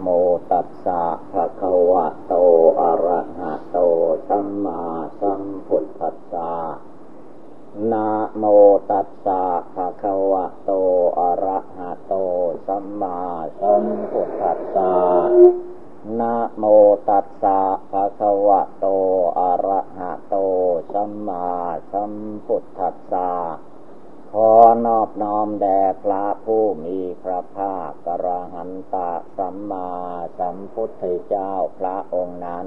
โมตัสสะภะคะวะโต อะระหะโต สัมมาสัมพุทธัสสะนะโมตัสสะภะคะวะโต อะระหะโต สัมมาสัมพุทธัสสะนะโมตัสสะภะคะวะโต อะระหะโต สัมมาสัมพุทธัสสะ ขอนอบน้อมแด่พระผู้มีพระภาคกระหันตะสัมมาสัมพุทธเจ้าพระองค์นั้น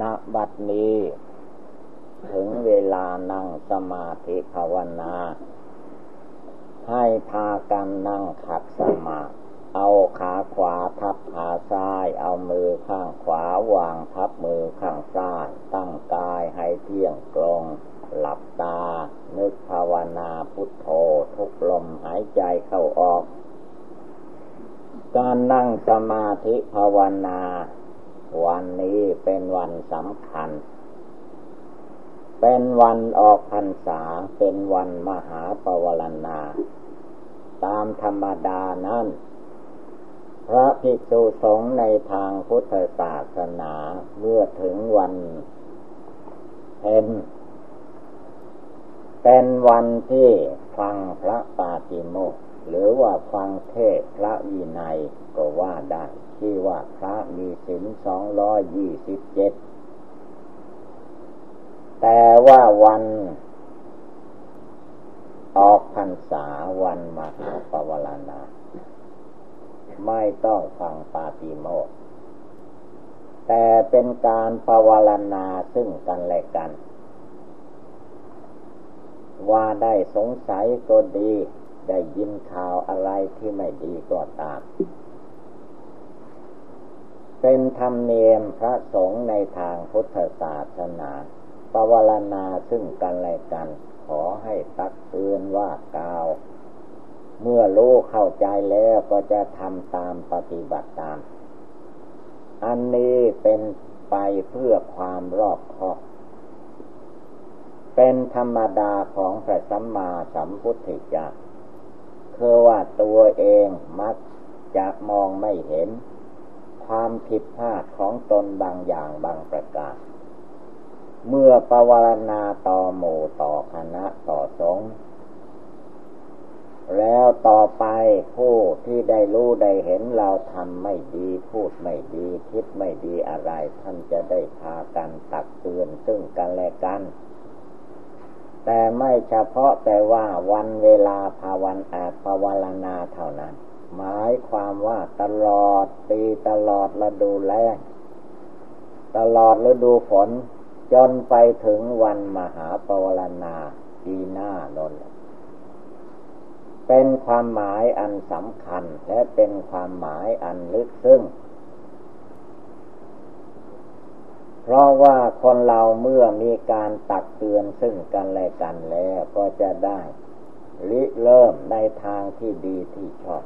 ณ บัดนี้ ถึงเวลานั่งสมาธิภาวนา ให้พากันนั่งขัดสมาธิ เอาขาขวาทับขาซ้าย เอามือข้างขวาวางทับมือข้างซ้าย ตั้งกายให้เที่ยงตรง หลับตา นึกภาวนาพุทโธทุกลมหายใจเข้าออก การนั่งสมาธิภาวนา วันนี้เป็นวันสำคัญ เป็นวันออกพรรษา เป็นวันมหาปวารณา ตามธรรมดานั้น พระภิกษุสงฆ์ในทางพุทธศาสนาเมื่อถึงวันเพ็ญเป็นวันที่ฟังพระปาติโมกหรือว่าฟังเทศพระวินัยก็ว่าได้ที่ว่าพระมีสินสองร้อยยี่สิบเจ็ดแต่ว่าวันออกพรรษาวันมหาปวารณา ไม่ต้องฟังปาติโมกแต่เป็นการปวารณาซึ่งกันและกัน ว่าได้สงสัยก็ดี ได้ยินข่าวอะไรที่ไม่ดีก็ตาม เป็นธรรมเนียมพระสงฆ์ในทางพุทธศาสนาปวารณาซึ่งกันและกัน ขอให้ตักเตือนว่ากล่าว เมื่อรู้เข้าใจแล้วก็จะทำตามปฏิบัติตาม อันนี้เป็นไปเพื่อความรอบคอบ เป็นธรรมดาของพระสัมมาสัมพุทธเจ้าคือว่าตัวเองมักจะมองไม่เห็น ความผิดพลาดของตนบางอย่างบางประการเมื่อปวารณาต่อหมู่ต่อคณะต่อสงฆ์ แล้วต่อไปผู้ที่ได้รู้ได้เห็นเราทำไม่ดี พูดไม่ดี คิดไม่ดีอะไร ท่านจะได้พากันตักเตือนซึ่งกันและกัน แต่ไม่เฉพาะแต่ว่าวันเวลาภาวันอาภาวลนาเท่านั้น หมายความว่าตลอดปีตลอดฤดูแล้งตลอดฤดูฝน จนไปถึงวันมหาปวารณาปีหน้านน เป็นความหมายอันสำคัญและเป็นความหมายอันลึกซึ้งเพราะว่าคนเราเมื่อมีการตักเตือนซึ่งกันและกันแล้วก็จะได้ริเริ่มในทางที่ดีที่ชอบ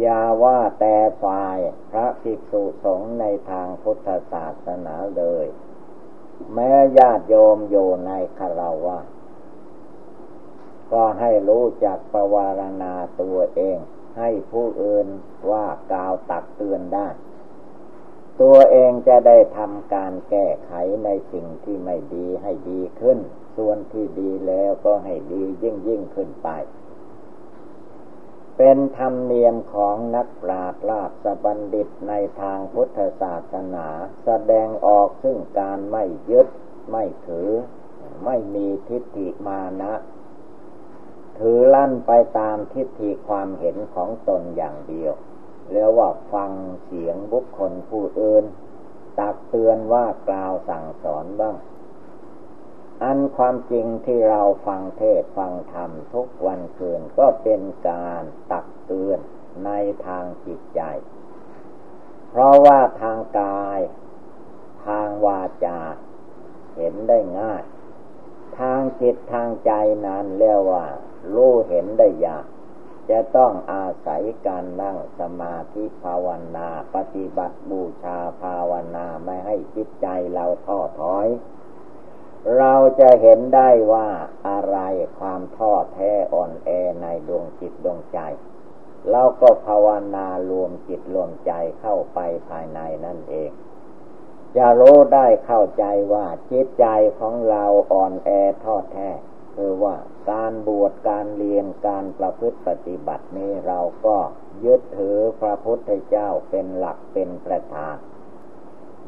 อย่าว่าแต่ฝ่ายพระภิกษุสงฆ์ในทางพุทธศาสนาเลย แม้ญาติโยมอยู่ในคาราวะ ก็ให้รู้จักประวารณาตัวเอง ให้ผู้อื่นว่ากล่าวตักเตือนได้ ตัวเองจะได้ทำการแก้ไขในสิ่งที่ไม่ดีให้ดีขึ้น ส่วนที่ดีแล้วก็ให้ดียิ่งยิ่งขึ้นไป เป็นธรรมเนียมของนักปราชญ์ราชบัณฑิตในทางพุทธศาสนา แสดงออกซึ่งการไม่ยึด ไม่ถือ ไม่มีทิฏฐิมานะ ถือลั่นไปตามทิฏฐิความเห็นของตนอย่างเดียวเรียกว่าฟังเสียงบุคคลผู้อื่น ตักเตือนว่ากล่าวสั่งสอนบ้าง อันความจริงที่เราฟังเทศฟังธรรมทุกวันคืนก็เป็นการตักเตือนในทางจิตใจ เพราะว่าทางกาย ทางวาจา เห็นได้ง่าย ทางจิตทางใจนั้นเรียกว่า รู้เห็นได้ยาก จะต้องอาศัยการนั่งสมาธิภาวนา ปฏิบัติบูชาภาวนาไม่ให้จิตใจเราท้อถอย เราจะเห็นได้ว่าอะไรความท้อแท้อ่อนแอในดวงจิตดวงใจเราก็ภาวนารวมจิตรวมใจเข้าไปภายในนั่นเอง จะรู้ได้เข้าใจว่าจิตใจของเราอ่อนแอท้อแท้คือว่า การบวชการเรียนการประพฤติปฏิบัตินี้เราก็ยึดถือพระพุทธเจ้าเป็นหลักเป็นประธาน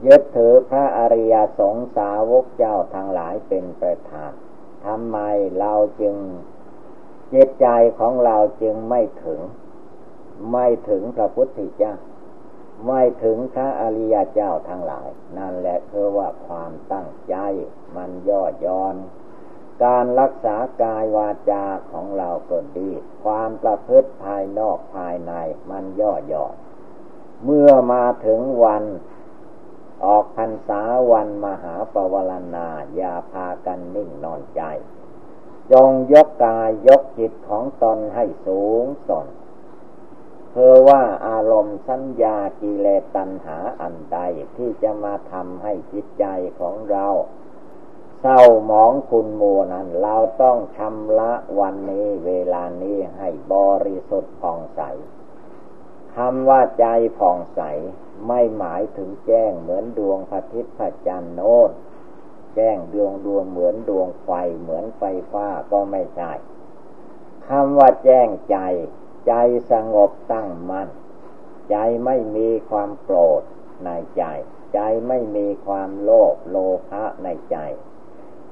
ยึดถือพระอริยสงสาวกเจ้าทั้งหลายเป็นประธานทำไมเราจึงจิตใจของเราจึงไม่ถึง ไม่ถึงพระพุทธเจ้า ไม่ถึงพระอริยเจ้าทั้งหลาย นั่นแหละคือว่าความตั้งใจมันย่อย่อน การรักษากายวาจาของเราก็ดี ความประพฤติภายนอกภายในมันย่อหย่อนเมื่อมาถึงวันออกพรรษาวันมหาปวารณาอย่าพากันนิ่งนอนใจ จงยกกายยกจิตของตนให้สูงส่งเพื่อว่าอารมณ์สัญญากิเลสตัณหาอันใดที่จะมาทำให้จิตใจของเรา เศร้าหมองคุณมัวนั้น เราต้องชำระวันนี้เวลานี้ให้บริสุทธิ์ผ่องใสคำว่าใจผ่องใสไม่หมายถึงแจ้งเหมือนดวงพระทิตย์พระจันทร์โน้นแจ้งดวงดวงเหมือนดวงไฟเหมือนไฟฟ้าก็ไม่ใช่คำว่าแจ้งใจ ใจสงบตั้งมัน่นใจไม่มีความโกรธในใจ ใจไม่มีความโลภโลภะในใจ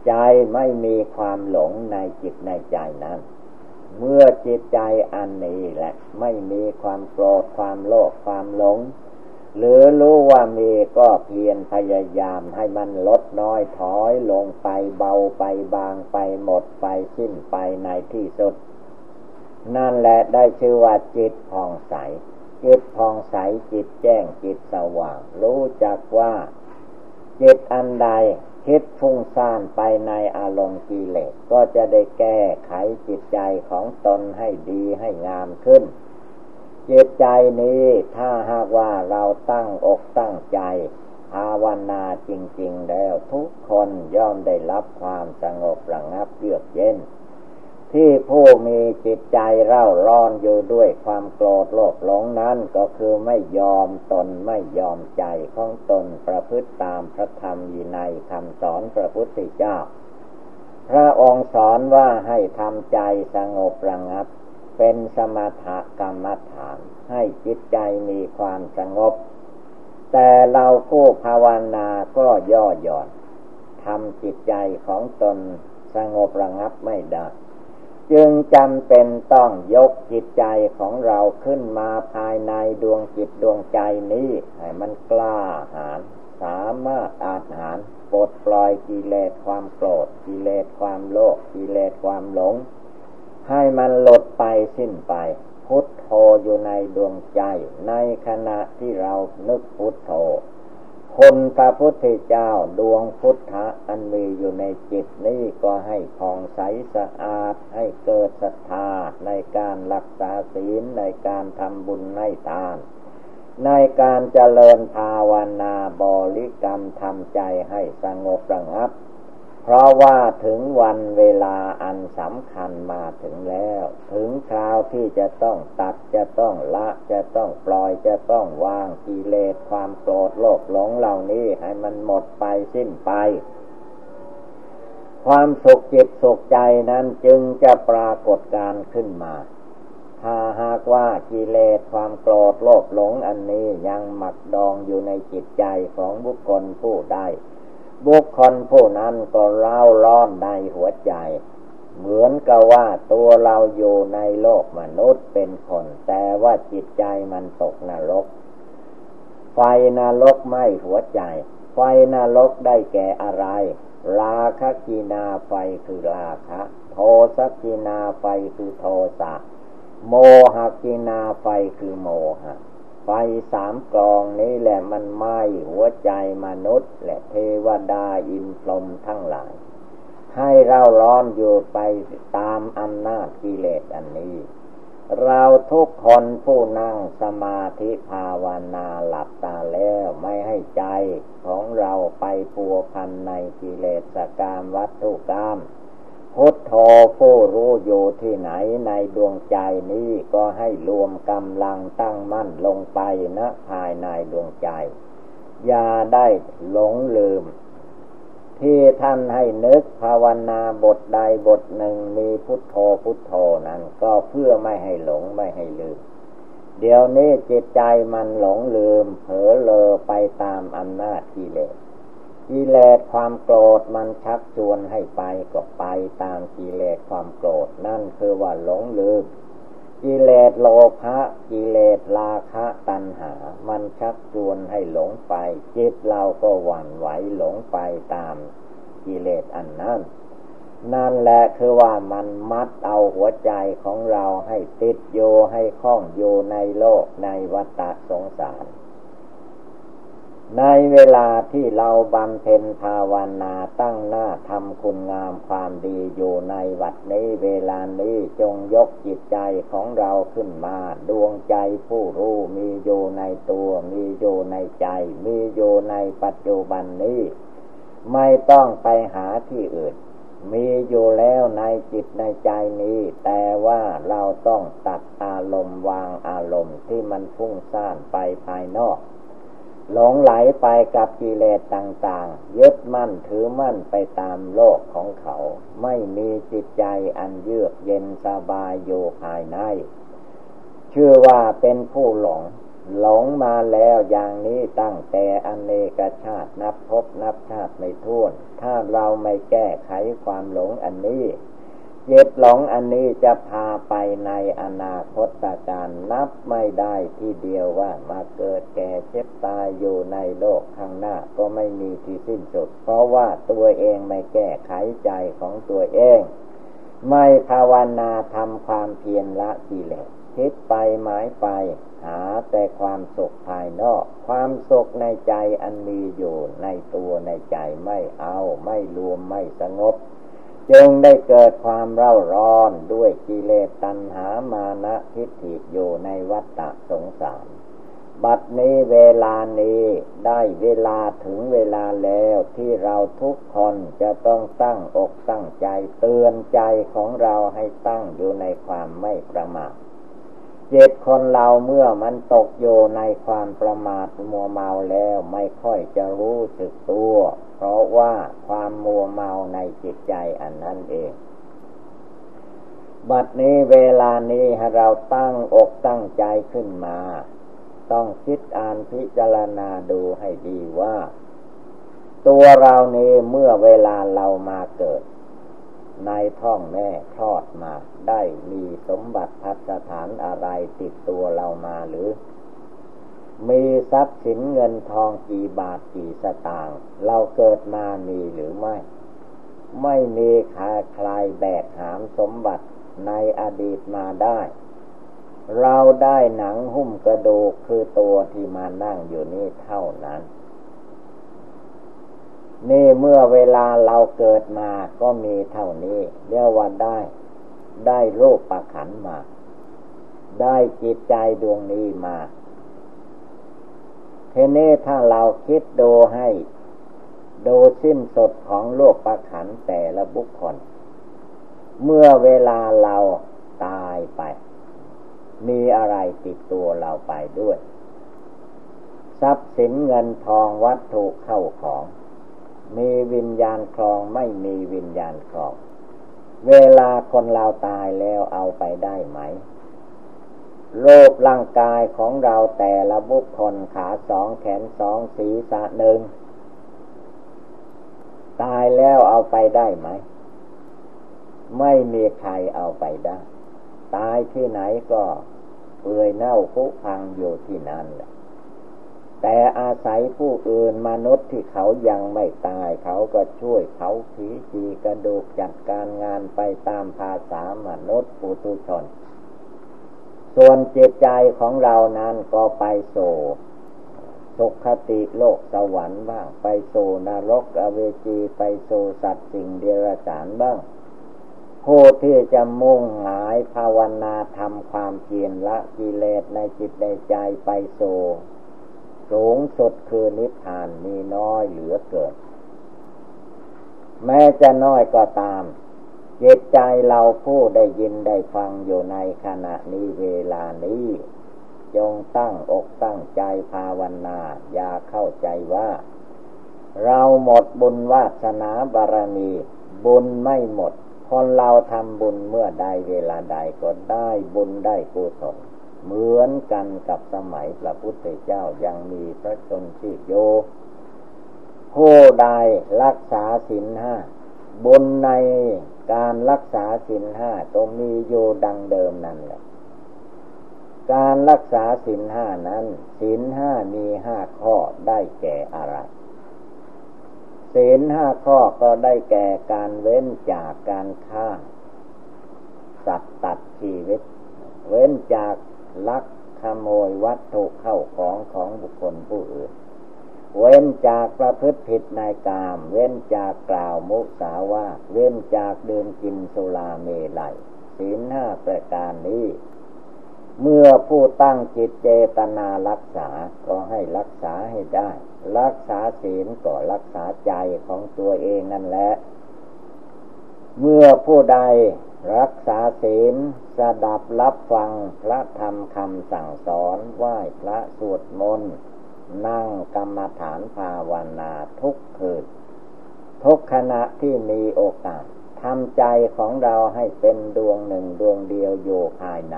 ใจไม่มีความหลงในจิตในใจนั้น เมื่อจิตใจอันนี้แหละ ไม่มีความโกรธความโลภความหลง หรือรู้ว่ามีก็เพียรพยายามให้มันลดน้อยถอยลงไปเบาไปบางไปหมดไปสิ้นไปในที่สุด นั่นแหละได้ชื่อว่าจิตผ่องใส จิตผ่องใสจิตแจ้งจิตสว่าง รู้จักว่าจิตอันใด คิดฟุ้งซ่านไปในอารมณ์กิเลสก็จะได้แก้ไขจิตใจของตนให้ดีให้งามขึ้น จิตใจนี้ถ้าหากว่าเราตั้งอกตั้งใจภาวนาจริง ๆ แล้วทุกคนย่อมได้รับความสงบระงับเยือกเย็น ที่ผู้มีจิตใจเร่าร้อนอยู่ด้วยความโกรธโลภหลงนั้นก็คือไม่ยอมตนไม่ยอมใจของตนประพฤติตามพระธรรมยีในคำสอนพระพุทธเจ้า พระองค์สอนว่าให้ทำใจสงบระงับ เป็นสมถกรรมฐาน ให้จิตใจมีความสงบ แต่เราผู้ภาวนาก็ย่อหย่อนทำจิตใจของตนสงบระงับไม่ได้ จึงจำเป็นต้องยกจิตใจของเราขึ้นมาภายในดวงจิตดวงใจนี้ ให้มันกล้าหาญสามารถอาหารปลดปล่อยกิเลสความโกรธกิเลสความโลภกิเลสความหลง ให้มันหลดไปสิ้นไป พุทโธอยู่ในดวงใจ ในขณะที่เรานึกพุทโธ คนพระพุทธเจ้าดวงพุทธะอันมีอยู่ในจิตนี้ก็ให้ผ่องใสสะอาดให้เกิดศรัทธาในการรักษาศีลในการทำบุญในทาน ในการเจริญภาวนาบริกรรมทำใจให้สงบระงับ เพราะว่าถึงวันเวลาอันสำคัญมาถึงแล้ว ถึงคราวที่จะต้องตัดจะต้องละจะต้องปล่อยจะต้องวางกิเลสความโกรธโลภหลงเหล่านี้ให้มันหมดไปสิ้นไป ความสุขจิตสุขใจนั้นจึงจะปรากฏการขึ้นมาถ้าหากว่ากิเลสความโกรธโลภหลงอันนี้ยังหมักดองอยู่ในจิตใจของบุคคลผู้ใด บุคคลผู้นั้นก็เล่าร้อนในหัวใจ เหมือนกับว่าตัวเราอยู่ในโลกมนุษย์เป็นคน แต่ว่าจิตใจมันตกนรก ไฟนรกไหม้หัวใจ ไฟนรกได้แก่อะไร ราคะกีนาไฟคือราคะ โทสกีนาไฟคือโทสะ โมหกินาไฟคือโมหะ ไฟสามกอง นี้แหละมันไหม้หัวใจมนุษย์ และเทวดาอินพรหมทั้งหลาย ให้เราร้อนอยู่ไปตามอำนาจกิเลสอันนี้ เราทุกคนผู้นั่งสมาธิภาวนาหลับตาแล้วไม่ให้ใจของเราไปปัวพันในกิเลสกามวัตถุกรรม พุทโธผู้รู้อยู่ที่ไหนในดวงใจนี้ก็ให้รวมกำลังตั้งมั่นลงไปนะภายในดวงใจ อย่าได้หลงลืม ที่ท่านให้นึกภาวนาบทใดบทหนึ่งมีพุทโธพุทโธนั้น ก็เพื่อไม่ให้หลงไม่ให้ลืม เดี๋ยวนี้จิตใจมันหลงลืม เผลอเลอไปตามอำนาจกิเลส กิเลสความโกรธมันชักชวนให้ไปก็ไปตามกิเลสความโกรธนั่นคือว่าหลงลืมกิเลสโลภะกิเลสราคะตัณหา มันชักชวนให้หลงไป จิตเราก็หวั่นไหวหลงไปตามกิเลสอันนั้น นั่นแหละคือว่ามันมัดเอาหัวใจของเราให้ติดโยให้คล้องโยในโลกในวัฏสงสาร ในเวลาที่เราบำเพ็ญภาวนาตั้งหน้าทำคุณงามความดีอยู่ในวัดนี้เวลานี้จงยกจิตใจของเราขึ้นมา ดวงใจผู้รู้มีอยู่ในตัวมีอยู่ในใจ มีอยู่ในปัจจุบันนี้ ไม่ต้องไปหาที่อื่น มีอยู่แล้วในจิตในใจนี้ แต่ว่าเราต้องตัดอารมณ์วางอารมณ์ที่มันฟุ้งซ่านไปภายนอก หลงไหลไปกับกิเลสต่างๆ ยึดมั่นถือมั่นไปตามโลกของเขา ไม่มีจิตใจอันเยือกเย็นสบายอยู่ภายใน ชื่อว่าเป็นผู้หลง หลงมาแล้วอย่างนี้ตั้งแต่อเนกชาตินับพบนับชาติไม่ท้วน ถ้าเราไม่แก้ไขความหลงอันนี้ จิตหลงอันนี้จะพาไปในอนาคตการนับไม่ได้ที่เดียวว่ามาเกิดแก่เจ็บตายอยู่ในโลกข้างหน้าก็ไม่มีที่สิ้นสุด เพราะว่าตัวเองไม่แก้ไขใจของตัวเอง ไม่ภาวนาทำความเพียรละกิเลสคิดไปหมายไป หาแต่ความสุขภายนอก ความสุขในใจอันมีอยู่ในตัวในใจไม่เอาไม่รวมไม่สงบ จึงได้เกิดความเร่าร้อนด้วยกิเลสตัณหามานะทิฏฐิอยู่ในวัฏฏะสงสาร บัดนี้เวลานี้ได้เวลาถึงเวลาแล้วที่เราทุกคนจะต้องตั้งอกตั้งใจเตือนใจของเราให้ตั้งอยู่ในความไม่ประมาทเจ็ดคนเราเมื่อมันตกโยในความประมาทมัวเมาแล้วไม่ค่อยจะรู้สึกตัว ราะว่าความมัวเมาในจิตใจอันนั้นเอง บัดนี้เวลานี้เราตั้งอกตั้งใจขึ้นมา ต้องคิดอ่านพิจารณาดูให้ดีว่า ตัวเรานี้เมื่อเวลาเรามาเกิด ในท้องแม่คลอดมา ได้มีสมบัติพัฒฐานอะไรติดตัวเรามาหรือ มีทรัพย์สินเงินทองกี่บาทกี่สตางค์เราเกิดมามีหรือไม่ ไม่มีคาคลายแบกหามสมบัติในอดีตมาได้ เราได้หนังหุ้มกระดูกคือตัวที่มานั่งอยู่นี่เท่านั้น นี่เมื่อเวลาเราเกิดมาก็มีเท่านี้เรียกว่าได้ ได้โรูประขันมา ได้จิตใจดวงนี้มา ทนี้ถ้าเราคิดดูให้ ดูสิ้นสดของโลกประขันแต่ละบุคคล เมื่อเวลาเราตายไป มีอะไรติดตัวเราไปด้วย ทรัพย์สินเงินทองวัตถุเข้าของ มีวิญญาณคลองไม่มีวิญญาณคลอง เวลาคนเราตายแล้วเอาไปได้ไหม รคร่างกายของเราแต่ละบุคคลขาสองแขนสองศีรษะหนึ่งตายแล้วเอาไปได้ไหม ไม่มีใครเอาไปได้ ตายที่ไหนก็เปื่อยเน่าพุพังอยู่ที่นั่นแหละแต่อาศัยผู้อื่นมนุษย์ที่เขายังไม่ตาย เขาก็ช่วยเขาผีจีกระดูกจัดการงานไปตามภาษามนุษย์ปุถุชน ส่วนจิตใจของเรานั้นก็ไปโซสุขติโลกสวรรค์บ้าง ไปโซนรกอเวจีไปโซสัตว์สิ่งเดรัจฉานบ้างผู้ที่จะมุ่งหมายภาวนาทำความเพียรละกิเลสในจิตในใจไปโซสูงสุดคือนิพพานมีน้อยเหลือเกิน แม้จะน้อยก็ตาม จิตใจเราผู้ได้ยินได้ฟังอยู่ในขณะนี้เวลานี้จงตั้งอกตั้งใจภาวนา อย่าเข้าใจว่า เราหมดบุญวาสนาบารมี บุญไม่หมด คนเราทำบุญเมื่อใดเวลาใดก็ได้บุญได้กุศลเหมือนกันกับสมัยพระพุทธเจ้ายังมีพระชนชีพโยผู้ใดรักษาศีลห้าบุญใน การรักษาศีลห้าก็มีอยู่ดังเดิมนั่นแหละ การรักษาศีลห้านั้นศีลห้ามีห้าข้อได้แก่อะไรศีลห้าข้อก็ได้แก่การเว้นจากการฆ่า สัตว์ตัดชีวิต เว้นจากลักขโมยวัตถุเข้าของของบุคคลผู้อื่น เว้นจากประพฤติผิดในกาม เว้นจากกล่าวมุสาวาเว้นจากเดินกินสุราเมลัยศีลห้าประการนี้ เมื่อผู้ตั้งจิตเจตนารักษาก็ให้รักษาให้ได้ รักษาศีลก็รักษาใจของตัวเองนั่นแหละ เมื่อผู้ใดรักษาศีลสดับรับฟังพระธรรมคำสั่งสอนไหว้พระสวดมนต์ นั่งกรรมฐานภาวนาทุกคืนทุกขณะที่มีโอกาสทำใจของเราให้เป็นดวงหนึ่งดวงเดียวอยู่ภายใน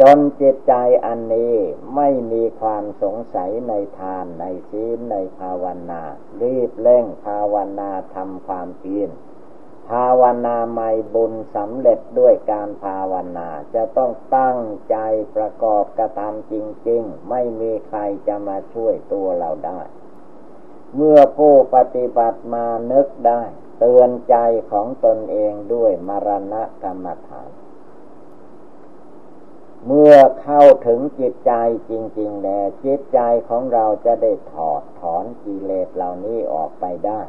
จนจิตใจอันนี้ไม่มีความสงสัยในทานในศีลในภาวนา รีบเร่งภาวนาทำความเพียร ภาวนาไม่บุญสำเร็จด้วยการภาวนาจะต้องตั้งใจประกอบกระทำจริง ๆ ไม่มีใครจะมาช่วยตัวเราได้ เมื่อผู้ปฏิบัติมานึกได้ เตือนใจของตนเองด้วยมรณะกรรมฐาน เมื่อเข้าถึงจิตใจจริง ๆ แล้วจิตใจของเราจะได้ถอดถอนกิเลสเหล่านี้ออกไปได้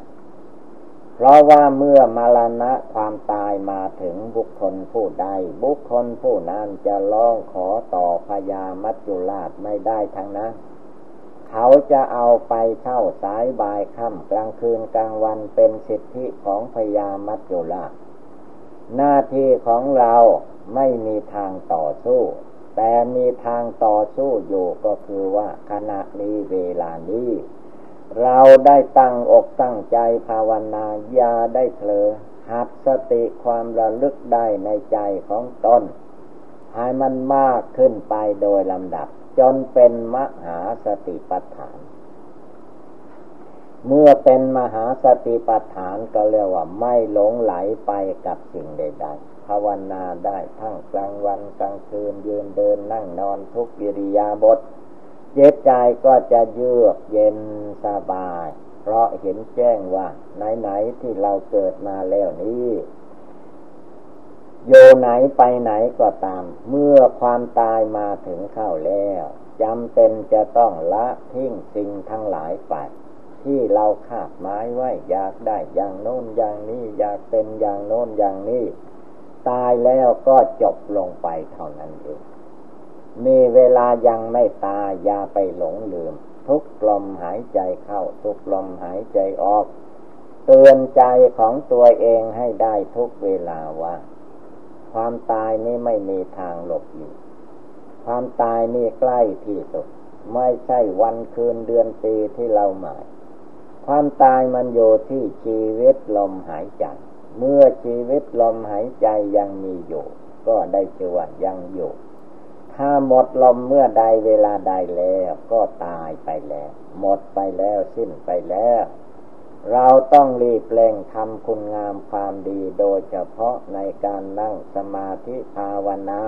เพราะว่าเมื่อมรณะความตายมาถึงบุคคลผู้ใดบุคคลผู้นั้นจะร้องขอต่อพญามัจจุราชไม่ได้ทั้งนั้นเขาจะเอาไปเช่าสายบายค่ำกลางคืนกลางวันเป็นสิทธิของพญามัจจุราชหน้าที่ของเราไม่มีทางต่อสู้ แต่มีทางต่อสู้อยู่ก็คือว่าขณะนี้เวลานี้ เราได้ตั้งอกตั้งใจภาวนาอย่าได้เผลอหัดสติความระลึกได้ในใจของตนให้มันมากขึ้นไปโดยลำดับ จนเป็นมหาสติปัฏฐาน เมื่อเป็นมหาสติปัฏฐานก็เรียกว่าไม่หลงไหลไปกับสิ่งใดๆภาวนาได้ทั้งกลางวันกลางคืนยืนเดินนั่งนอนทุกกิริยาบ ทจิตใจก็จะเยือกเย็นสบาย เพราะเห็นแจ้งว่า ไหน ๆ ที่เราเกิดมาแล้วนี้โยไหนไปไหนก็ตาม เมื่อความตายมาถึงเข้าแล้วจำเป็นจะต้องละทิ้งสิ่งทั้งหลายไป ที่เราคาดหมายไว้อยากได้อย่างโน้นอย่างนี้อยากเป็นอย่างโน้นอย่างนี้ ตายแล้วก็จบลงไปเท่านั้นเองมีเวายังไม่ตายอย่าไปหลงลืม ทุกลมหายใจเข้า ทุกลมหายใจออก เตือนใจของตัวเองให้ได้ทุกเวลาว่า ความตายนี่ไม่มีทางหลบหลีกความตายนี่ใกล้ที่สุด ไม่ใช่วันคืนเดือนปีที่เราหมาย ความตายมันอยู่ที่ชีวิตลมหายใจ เมื่อชีวิตลมหายใจยังมีอยู่ ก็ได้ชื่อว่ายังอยู่ ถ้าหมดลมเมื่อใดเวลาใดแล้วก็ตายไปแล้ว หมดไปแล้วสิ้นไปแล้ว เราต้องรีบเร่งทำคุณงามความดีโดยเฉพาะในการนั่งสมาธิภาวนา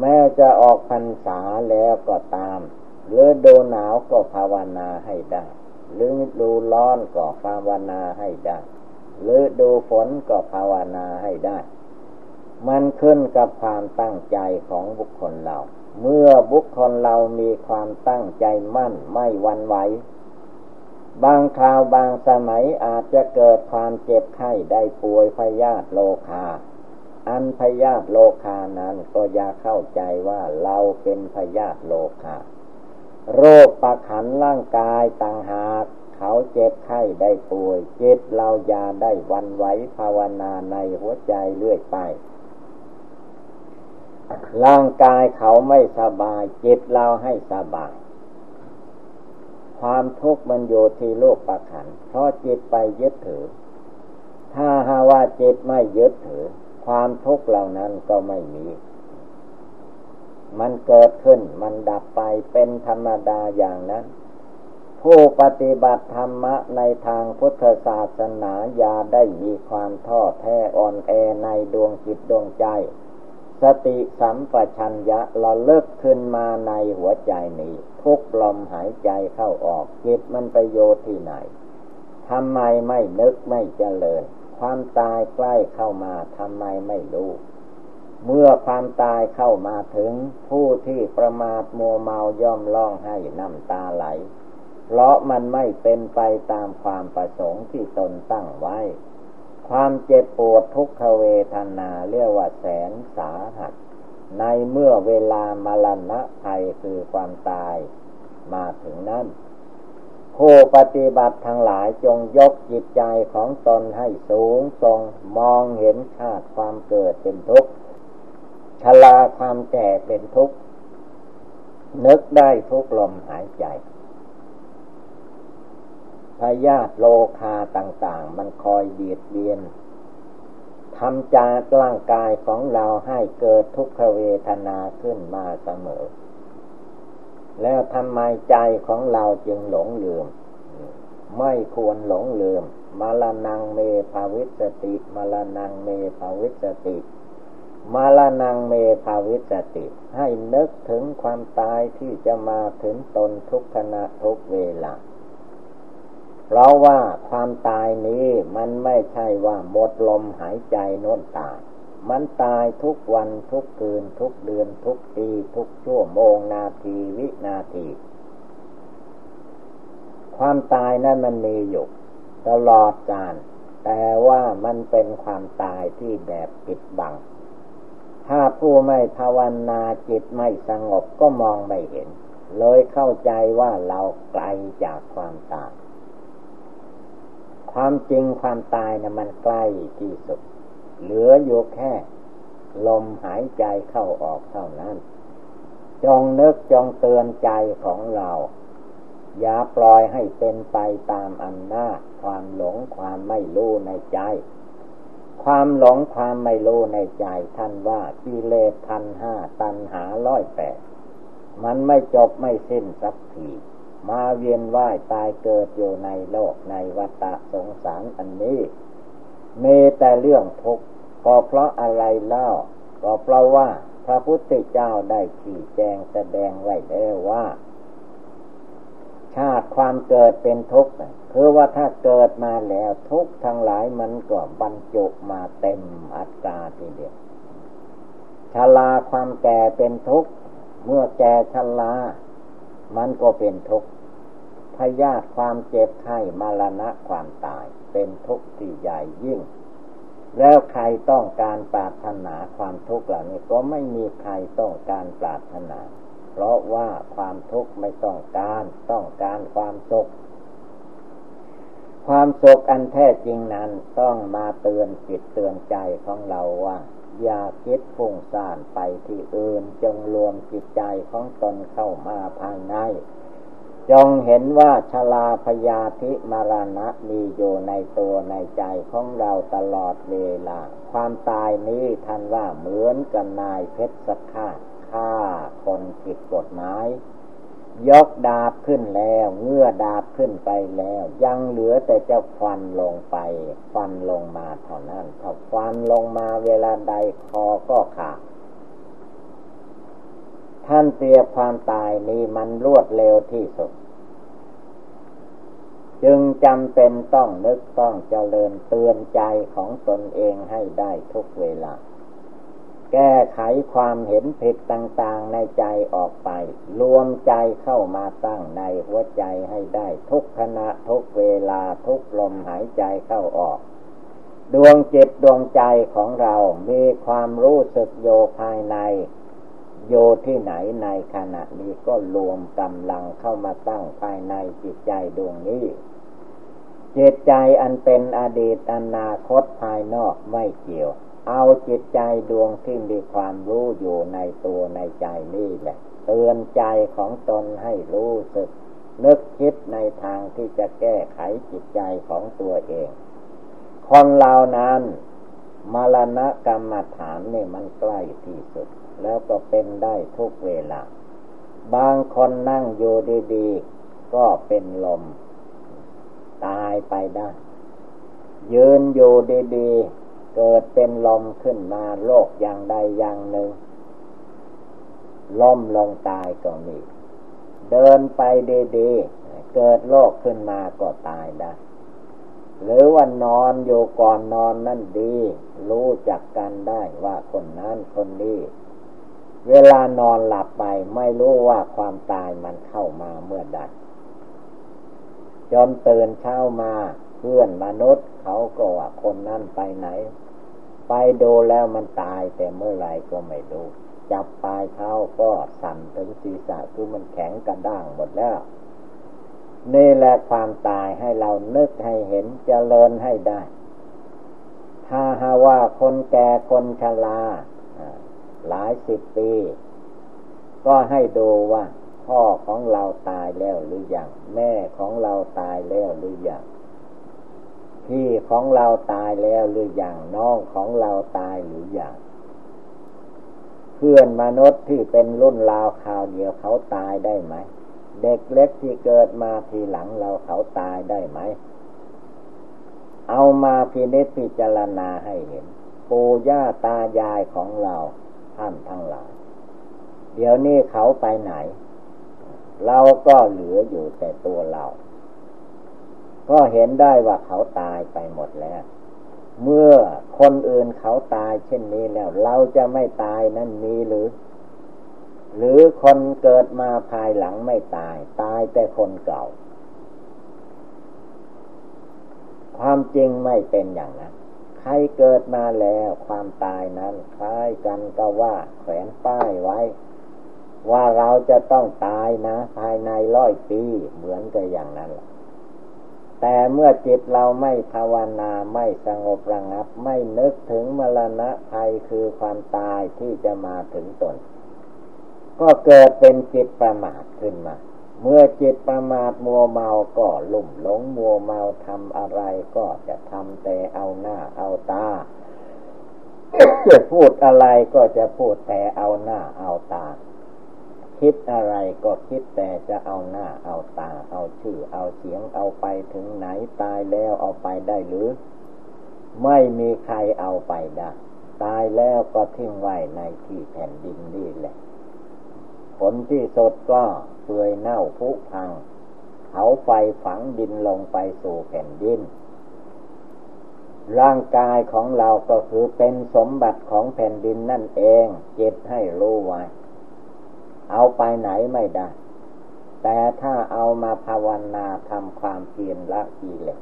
แม้จะออกพรรษาแล้วก็ตามหรือดูหนาวก็ภาวนาให้ได้หรือดูร้อนก็ภาวนาให้ได้หรือดูฝนก็ภาวนาให้ได้ มันขึ้นกับความตั้งใจของบุคคลเรา เมื่อบุคคลเรามีความตั้งใจมั่นไม่วันไหว บางคราวบางสมัยอาจจะเกิดความเจ็บไข้ได้ป่วยพยาธิโลคา อันพยาธิโลคานั้นก็อย่าเข้าใจว่าเราเป็นพยาธิโลคา โรคประขันร่างกายต่างหากเขาเจ็บไข้ได้ป่วยจิตเราอย่าได้วันไหวภาวนาในหัวใจเรื่อยไป ร่างกายเขาไม่สบาย จิตเราให้สบาย ความทุกข์มันอยู่ที่โลกประขัน เพราะจิตไปยึดถือ ถ้าหาว่าจิตไม่ยึดถือ ความทุกข์เหล่านั้นก็ไม่มี มันเกิดขึ้นมันดับไปเป็นธรรมดาอย่างนั้น ผู้ปฏิบัติธรรมะในทางพุทธศาสนาอย่าได้มีความท้อแท้อ่อนแอในดวงจิตดวงใจ สติสัมปชัญญะเราเลิกขึ้นมาในหัวใจนี้ ทุกลมหายใจเข้าออกจิตมันไปโยที่ไหนทำไมไม่นึกไม่เจริญ ความตายใกล้เข้ามาทำไมไม่รู้เมื่อความตายเข้ามาถึง ผู้ที่ประมาทมัวเมาย่อมร้องให้น้ำตาไหล เพราะมันไม่เป็นไปตามความประสงค์ที่ตนตั้งไว้ ความเจ็บปวดทุกขเวทนาเรียกว่าแสนสาหัส ในเมื่อเวลามรณะภัยคือความตายมาถึงนั้นผู้ปฏิบัติทั้งหลายจงยกจิตใจของตนให้สูงทรงมองเห็นชาติความเกิดเป็นทุกข์ชลาความแก่เป็นทุกข์นึกได้ทุกลมหายใจ พยาธิโลคาต่างๆ มันคอยเบียดเบียนทำจากร่างกายของเราให้เกิดทุกขเวทนาขึ้นมาเสมอ แล้วทำไมใจของเราจึงหลงลืม ไม่ควรหลงลืมมาลนังเมภาวิสติมาลนังเมภาวิสติมาลนังเมภาวิสติ ให้นึกถึงความตายที่จะมาถึงตนทุกขณะทุกเวลา เพราะว่าความตายนี้มันไม่ใช่ว่าหมดลมหายใจโน้นตาย มันตายทุกวันทุกคืนทุกเดือนทุกปีทุกชั่วโมงนาทีวินาที ความตายนั้นมันมีอยู่ตลอดกาลแต่ว่ามันเป็นความตายที่แบบปิดบัง ถ้าผู้ไม่ภาวนาจิตไม่สงบก็มองไม่เห็น เลยเข้าใจว่าเราไกลจากความตาย ความจริงความตายนะมันใกล้ที่สุด เหลืออยู่แค่ ลมหายใจเข้าออกเท่านั้น จงนึกจงเตือนใจของเรา อย่าปล่อยให้เป็นไปตามอำนาจความหลงความไม่รู้ในใจ ความหลงความไม่รู้ในใจ ท่านว่ากิเลสพันห้าตันหาร้อยแปดมันไม่จบไม่สิ้นสักที มาเวียนว่ายตายเกิดอยู่ในโลกในวัฏสงสารอันนี้มีแต่เรื่องทุกข์ก็เพราะอะไรเล่า ก็เพราะว่าพระพุทธเจ้าได้ขี่แจงแสดงไว้แล้วว่า ชาติความเกิดเป็นทุกข์คือว่าถ้าเกิดมาแล้วทุกข์ทั้งหลายมันก็บรรจุมาเต็มอัตราทีเดียวชาลาความแก่เป็นทุกข์เมื่อแก่ชาลามันก็เป็นทุกข์ พยาธิความเจ็บไข้มรณะความตาย เป็นทุกข์ที่ใหญ่ยิ่ง แล้วใครต้องการปรารถนาความทุกข์เหล่านี้ก็ไม่มีใครต้องการปรารถนา เพราะว่าความทุกข์ไม่ต้องการต้องการความสุขความสุขอันแท้จริงนั้นต้องมาเตือนจิตเตือนใจของเราว่า อย่าคิดฟุ้งซ่านไปที่อื่นจงรวมจิตใจของตนเข้ามาภายใน จงเห็นว่าชลาพยาธิมารณะมีอยู่ในตัวในใจของเราตลอดเวลา ความตายนี้ท่านว่าเหมือนกับนายเพชรสักฆ่าฆ่าคนผิดกฎหมาย ยกดาบขึ้นแล้วเงื่อดาบขึ้นไปแล้ว ยังเหลือแต่จะฟันลงไป ฟันลงมาเท่านั้นถ้าฟันลงมาเวลาใดคอก็ขาด ท่านเตียบความตายนี้มันรวดเร็วที่สุด จึงจำเป็นต้องนึกต้องเจริญเตือนใจของตนเองให้ได้ทุกเวลา แก้ไขความเห็นผิดต่างๆในใจออกไป รวมใจเข้ามาตั้งในหัวใจให้ได้ทุกขณะทุกเวลาทุกลมหายใจเข้าออกดวงจิตดวงใจของเรา มีความรู้สึกโยภายใน โยที่ไหนในขณะนี้ก็รวมกำลังเข้ามาตั้งภายในจิตใจดวงนี้ จิตใจอันเป็นอดีตอนาคตภายนอกไม่เกี่ยว เอาจิตใจดวงที่มีความรู้อยู่ในตัวในใจนี่แหละ เตือนใจของตนให้รู้สึก นึกคิดในทางที่จะแก้ไขจิตใจของตัวเอง คนเรานั้นมรณะกรรมฐานนี่มันใกล้ที่สุด แล้วก็เป็นได้ทุกเวลา บางคนนั่งอยู่ดีๆ ก็เป็นลม ตายไปได้ ยืนอยู่ดีๆ เกิดเป็นลมขึ้นมาโรคอย่างใดอย่างหนึ่งล้มลงตายก็มี เดินไปดีๆ เกิดโรคขึ้นมาก็ตายได้หรือว่านอนอยู่ก่อนนอนนั่นดี รู้จักกันได้ว่าคนนั้นคนนี้ เวลานอนหลับไปไม่รู้ว่าความตายมันเข้ามาเมื่อใดจนตื่นเช้ามาเพื่อนมนุษย์เขาก็ว่าคนนั้นไปไหน ไปดูแล้วมันตายแต่เมื่อไรก็ไม่ดูจับปลายเท้าก็สั่นถึงศีรษะคือมันแข็งกระด้างหมดแล้วนี่แหละความตายให้เรานึกให้เห็นเจริญให้ได้ ถ้าหาว่าคนแก่คนชรา หลายสิบปี ก็ให้ดูว่า พ่อของเราตายแล้วหรือยังแม่ของเราตายแล้วหรือยังพี่ของเราตายแล้วหรือยังน้องของเราตายหรือยังเพื่อนมนุษย์ที่เป็นรุ่นราวข่าวเดียวเขาตายได้ไหม เด็กเล็กที่เกิดมาทีหลังเราเขาตายได้ไหม เอามาพินิจพิจารณาให้เห็น ปู่ย่าตายายของเรา ท่านทั้งหลาย เดี๋ยวนี้เขาไปไหน เราก็เหลืออยู่แต่ตัวเรา ก็เห็นได้ว่าเขาตายไปหมดแล้ว เมื่อคนอื่นเขาตายเช่นนี้แล้ว เราจะไม่ตายนั้นมีหรือ หรือคนเกิดมาภายหลังไม่ตาย ตายแต่คนเก่า ความจริงไม่เป็นอย่างนั้น ใครเกิดมาแล้วความตายนั้นคล้ายกันก็ว่าแขวนป้ายไว้ ว่าเราจะต้องตายนะ ภายในร้อยปีเหมือนกับอย่างนั้นแหละแต่เมื่อจิตเราไม่ภาวนาไม่สงบระงับ ไม่นึกถึงมรณะภัยคือความตายที่จะมาถึงตน ก็เกิดเป็นจิตประมาทขึ้นมา เมื่อจิตประมาทมัวเมาก็ลุ่มหลงมัวเมาทำอะไรก็จะทำแต่เอาหน้าเอาตาจะพูดอะไรก็จะพูดแต่เอาหน้าเอาตา คิดอะไรก็คิดแต่จะเอาหน้าเอาตา เอาชื่อเอาเสียงเอาไปถึงไหนตายแล้วเอาไปได้หรือ ไม่มีใครเอาไปได้ ตายแล้วก็ทิ้งไว้ในที่แผ่นดินนี่แหละ ผลที่สดก็เปื่อยเน่าผุพังเขาไฟฝังดินลงไปสู่แผ่นดิน ร่างกายของเราก็คือเป็นสมบัติของแผ่นดินนั่นเองเจ็บให้รู้ไว้ เอาไปไหนไม่ได้ แต่ถ้าเอามาภาวนาทำความเพียรละกิเลส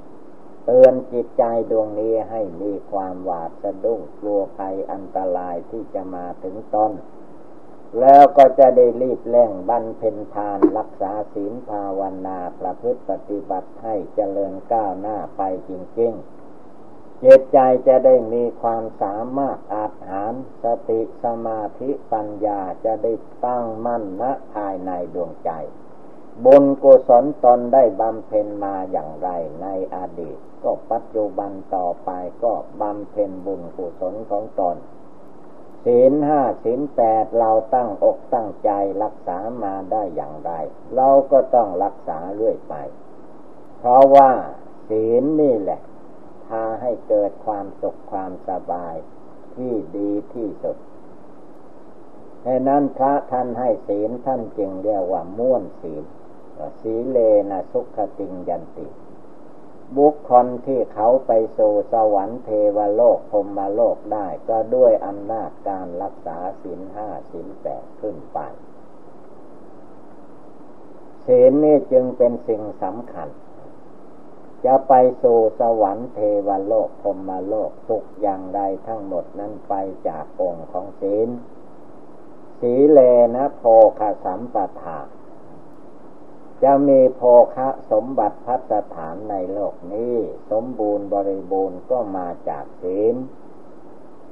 เตือนจิตใจดวงนี้ให้มีความหวาดสะดุ้งกลัวภัยอันตรายที่จะมาถึงตน แล้วก็จะได้รีบเร่งบรรเพ็ญทานรักษาศีลภาวนาประพฤติปฏิบัติให้เจริญก้าวหน้าไปจริงๆจิตใจจะได้มีความสามารถอาจหารสติสมาธิปัญญาจะได้ตั้งมั่นณภายในดวงใจ บุญกุศลตนได้บำเพ็ญมาอย่างไรในอดีต ก็ปัจจุบันต่อไปก็บำเพ็ญบุญกุศลของตน ศีลห้าศีลแปดเราตั้งอกตั้งใจรักษามาได้อย่างไร เราก็ต้องรักษาเรื่อยไป เพราะว่าศีลนี่แหละพาให้เกิดความสุขความสบายที่ดีที่สุดดังนั้นพระท่านให้ศีลท่านจึงเรียกว่าม่วนศีลสีเลนะสุขติงยันติ บุคคลที่เขาไปสู่สวรรค์เทวโลกพรมโลกได้ก็ด้วยอำนาจการรักษาศีลห้าศีลแปดขึ้นไปศีลนี่จึงเป็นสิ่งสำคัญ จะไปสู่สวรรค์เทวโลกพรมโลกสุขอย่างใดทั้งหมดนั้นไปจากองค์ของศีลสีเลนะโพคสัมปทา จะมีโภคะสมบัติพัสถานในโลกนี้ สมบูรณ์บริบูรณ์ก็มาจากศีล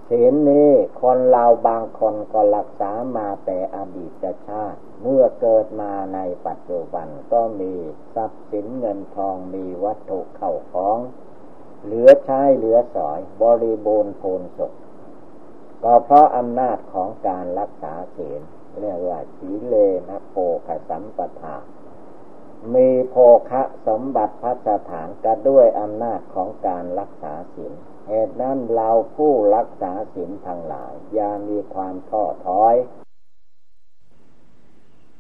ศีลนี้คนเราบางคนก็รักษามาแต่อดีตชาติ เมื่อเกิดมาในปัจจุบันก็มีทรัพย์สินเงินทองมีวัตถุเข้าของ เหลือใช้เหลือสอยบริบูรณ์พูนสุขก็เพราะอำนาจของการรักษาศีลเรียกว่าสีเลนะโภคสัมปทา มีโภคะสมบัติพัสถานก็ด้วยอำนาจของการรักษาศีลเหตุนั้นเราผู้รักษาศีลทั้งหลาย อย่ามีความท้อถอย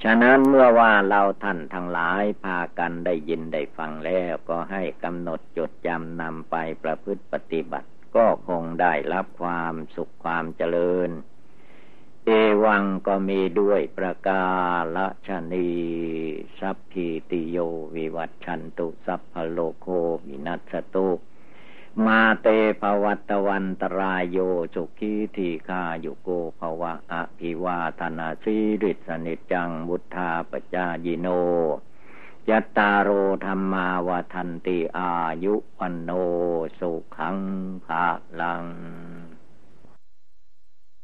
ฉะนั้นเมื่อว่าเราท่านทั้งหลายพากันได้ยินได้ฟังแล้วก็ให้กำหนดจดจำนำไปประพฤติปฏิบัติ ก็คงได้รับความสุขความเจริญ เอวังก็มีด้วยประกาลชนีสัพพิติโยวิวัตชันตุสัพพโลโควินัสตุมาเตภวัตวันตรายโยสุขีทีฆายุโกภวะอภิวาธนาสีริสนิจังบุทธาปจายิโนยัตตาโรธรรมาวทันติอายุวันโนสุขังภาลัง